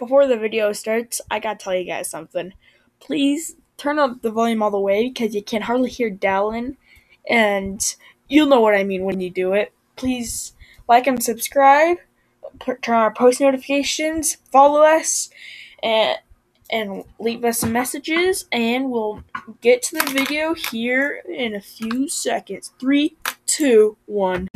before the video starts, I gotta tell you guys something. Please turn up the volume all the way because you can hardly hear Dallin, and you'll know what I mean when you do it. Please like and subscribe, turn on our post notifications, follow us, and and leave us some messages, and we'll get to the video here in a few seconds. Three, two, one.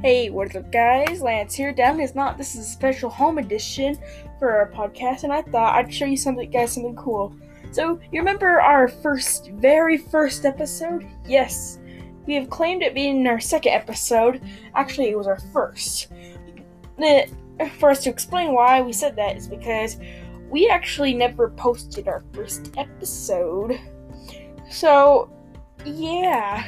Hey, what's up, guys? Lance here. Dallin is not. This is a special home edition for our podcast, and I thought I'd show you something, guys, something cool. So, you remember our first, very first episode? Yes, we have claimed it being our second episode. Actually, it was our first. The, for us to explain why we said that is because we actually never posted our first episode. So, yeah.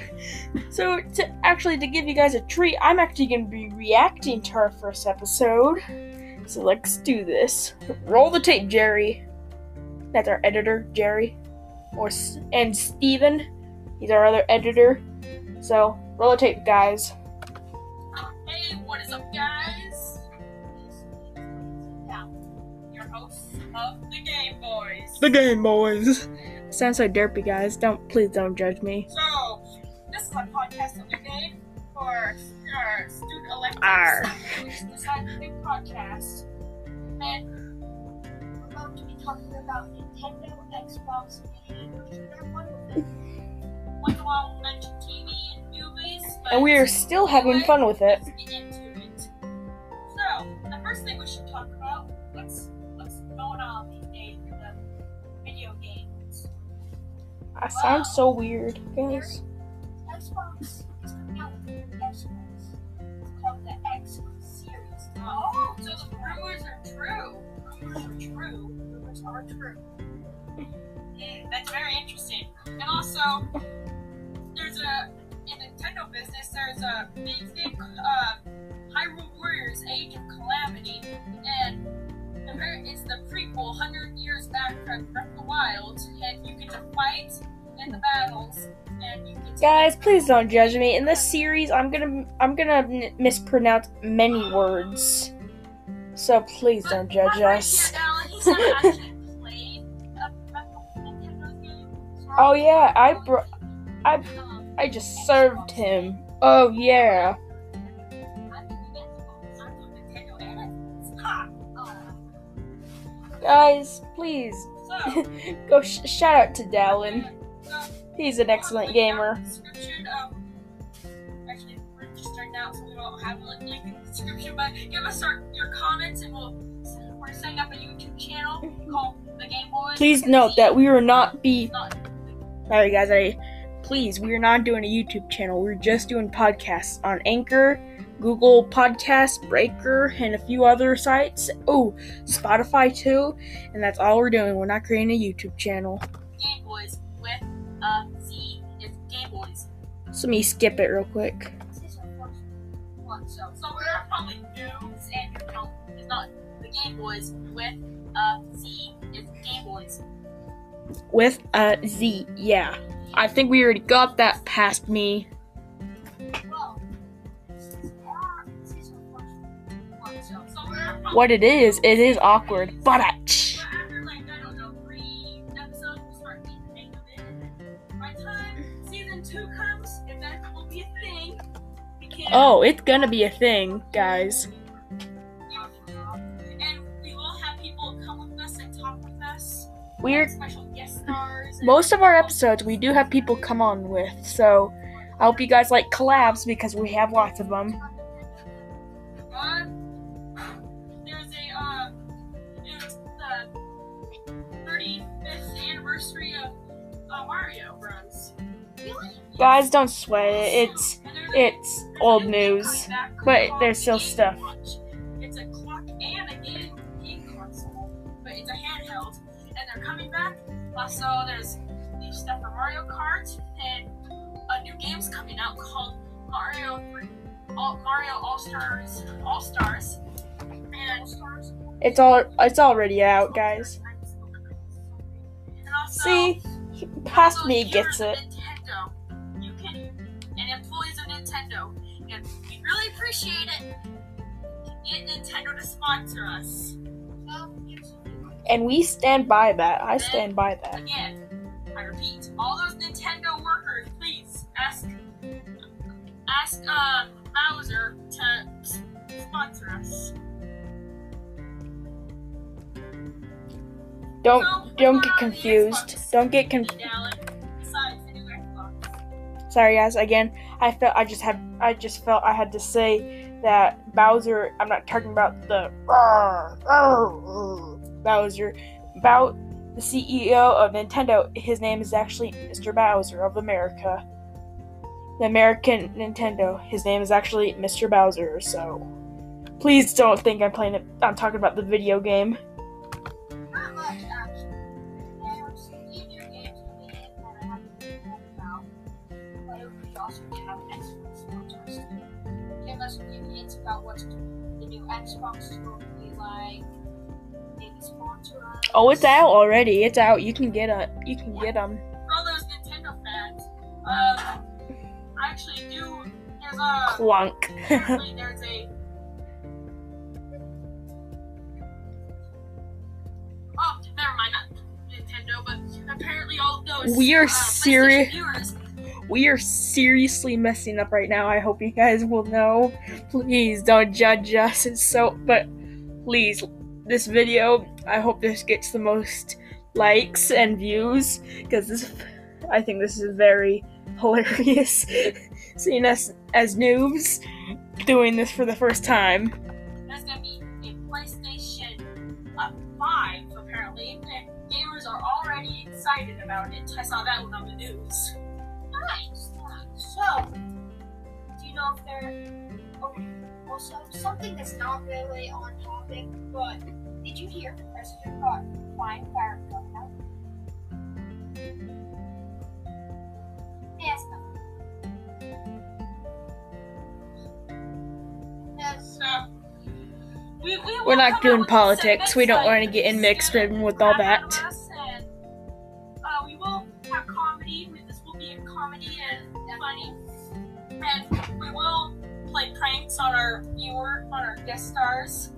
So to actually to give you guys a treat, I'm actually going to be reacting to our first episode. So let's do this. Roll the tape, Jerry. That's our editor, Jerry. Or and Steven. He's our other editor. So roll the tape, guys. Hey, hosts of the Game Boys. The Game Boys. Sounds so derpy, guys. Don't please don't judge me. So, this is a podcast of the game for our student electives. Arr. We decided to do podcast, and we're going to be talking about Nintendo, Xbox, and we're to with it. Once in a while, we'll mention TV and movies, but And we are still having fun with it. Oh, so the rumors are true. Rumors are true. Rumors are true. Mm, that's very interesting. And also, there's a in Nintendo business. There's a Hyrule Warriors: Age of Calamity, and it's the prequel, hundred years back from Breath of the Wild, and you get to fight in the battles, and you get to Guys, please don't judge me. In this series, I'm gonna I'm gonna n- mispronounce many words, so please don't judge us. here, Alan, he's never actually played a Breath of Nintendo game. So Oh yeah, I bro- I I just served him. Oh yeah. I think you get to I'm from Nintendo and it's ha! Guys, please go sh- shout out to Dallin. He's an excellent gamer. Description of um, actually we're just starting out, so we don't have a link in the description. But give us our, your comments, and we'll we're setting up a YouTube channel called The Game Boys. Please note that we will not be. Sorry, guys. I please. We are not doing a YouTube channel. We're just doing podcasts on Anchor, Google Podcast, Breaker, and a few other sites. Oh, Spotify too. And that's all we're doing. We're not creating a YouTube channel. Game Boys So let me skip it real quick. This is our first one, so we're probably and you know it's not the Game Boys with uh Z. It's Game Boys. With a Z. Yeah. I think we already got that past me. Well, this is our this is our first one, so so we're probably What it is, it is awkward. But Oh, it's gonna be a thing, guys. We will have people come with us and talk with us. We're special guest stars. and- most of our episodes we do have people come on with, so I hope you guys like collabs because we have lots of them. Uh, there's a uh, it's the 35th anniversary of uh, Mario Bros. Really? Guys, don't sweat it. It's And there's a- it's old news, but there's still stuff. It's a clock and a game, console, but it's a handheld, and they're coming back. Also, there's new stuff for Mario Kart, and a new game's coming out called Mario All, Mario All Stars All Stars, and It's all it's already out, guys. Also, See, past me gets it. Appreciate it. get Nintendo to sponsor us. So, give some And we stand by that. I stand by that. Again, I repeat, all those Nintendo workers, please ask ask uh, Bowser to sponsor us. Don't So, don't get confused. Don't get confused. Sorry guys, again, I felt I just had I just felt I had to say that Bowser I'm not talking about the Bowser about the CEO of Nintendo, his name is actually Mr. Bowser of America. The American Nintendo, his name is actually Mr. Bowser, so please don't think I'm playing it I'm talking about the video game. New Xbox store will be like. Maybe sponsor us. Oh, it's out already. It's out. You can get a you can get them. For all those Nintendo fans, um, I actually do. There's a Clunk. there's a. Oh, never mind, not Nintendo, but apparently all those. We are uh, seri- PlayStation viewers we are seriously messing up right now. I hope you guys will know. Please don't judge us. It's so, but please, this video, I hope this gets the most likes and views because this, I think this is very hilarious. Seeing us as noobs doing this for the first time. There's gonna be a PlayStation uh, 5, apparently. Gamers are already excited about it. I saw that one on the news. Nice, nice. So, do you know if they're okay? Also, something that's not really on topic, but did you hear the president got flying fire gun out? Yes. Yes. So, we, we We're not doing out with some politics. We don't want to get in mixed in with all grab out that. Play pranks on our viewer, on our guest stars.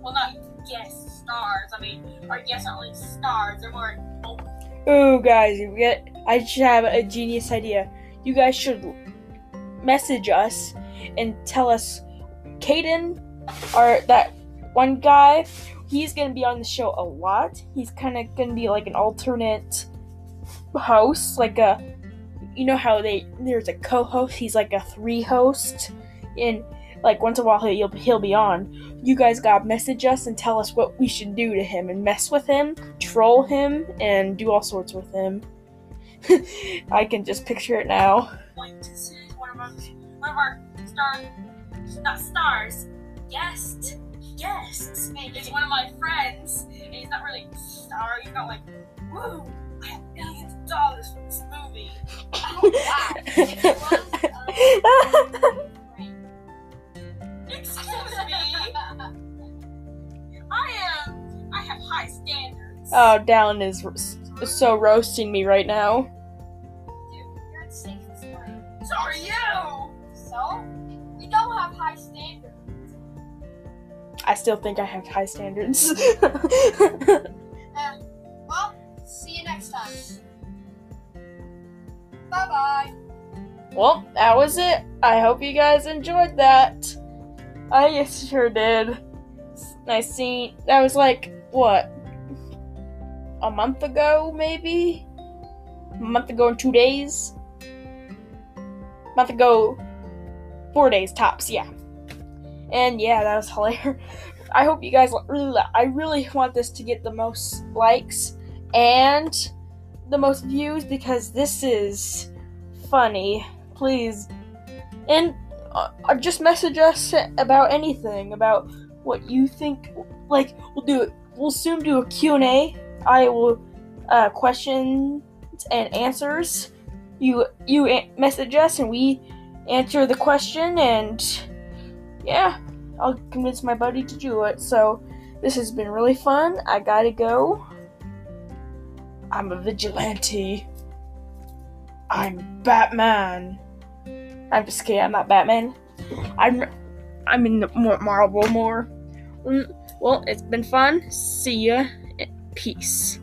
Well, not guest stars. I mean, our guests aren't really stars. They're more. Oh. Ooh, guys, you get. I should have a genius idea. You guys should message us and tell us, Caden, or that one guy. He's gonna be on the show a lot. He's kind of gonna be like an alternate host, like a. You know how they there's a co-host. He's like a three host, and like once in a while he'll he'll be on. You guys gotta message us and tell us what we should do to him and mess with him troll him and do all sorts with him. I can just picture it now. Like to see one of our one of our stars, not stars, guests. Guests. He's one of my friends, and he's not really a star. He's not like, woo, I have millions of dollars for this movie. Oh, Excuse me. I am. I have high standards. oh, Dallin is r- so roasting me right now. Dude, you're in safest grade. So are you. So, we don't have high standards. I still think I have high standards. Eh, well, see you next time. Bye bye. well, that was it. I hope you guys enjoyed that. I sure did. I seeing. That was like what a month ago, maybe. A month ago and two days. A month ago, four days tops. Yeah. And yeah, that was hilarious. I hope you guys really. I really want this to get the most likes and the most views because this is funny. Please, and uh, just message us about anything about what you think. Like we'll do it. We'll soon do a Q and A. I will uh, questions and answers. You you a- message us and we answer the question and yeah, I'll convince my buddy to do it. So this has been really fun. I gotta go. I'm a vigilante. I'm Batman. I'm just kidding. I'm not Batman. I'm I mean more Marvel more. Mm, Well, it's been fun. See ya. Peace.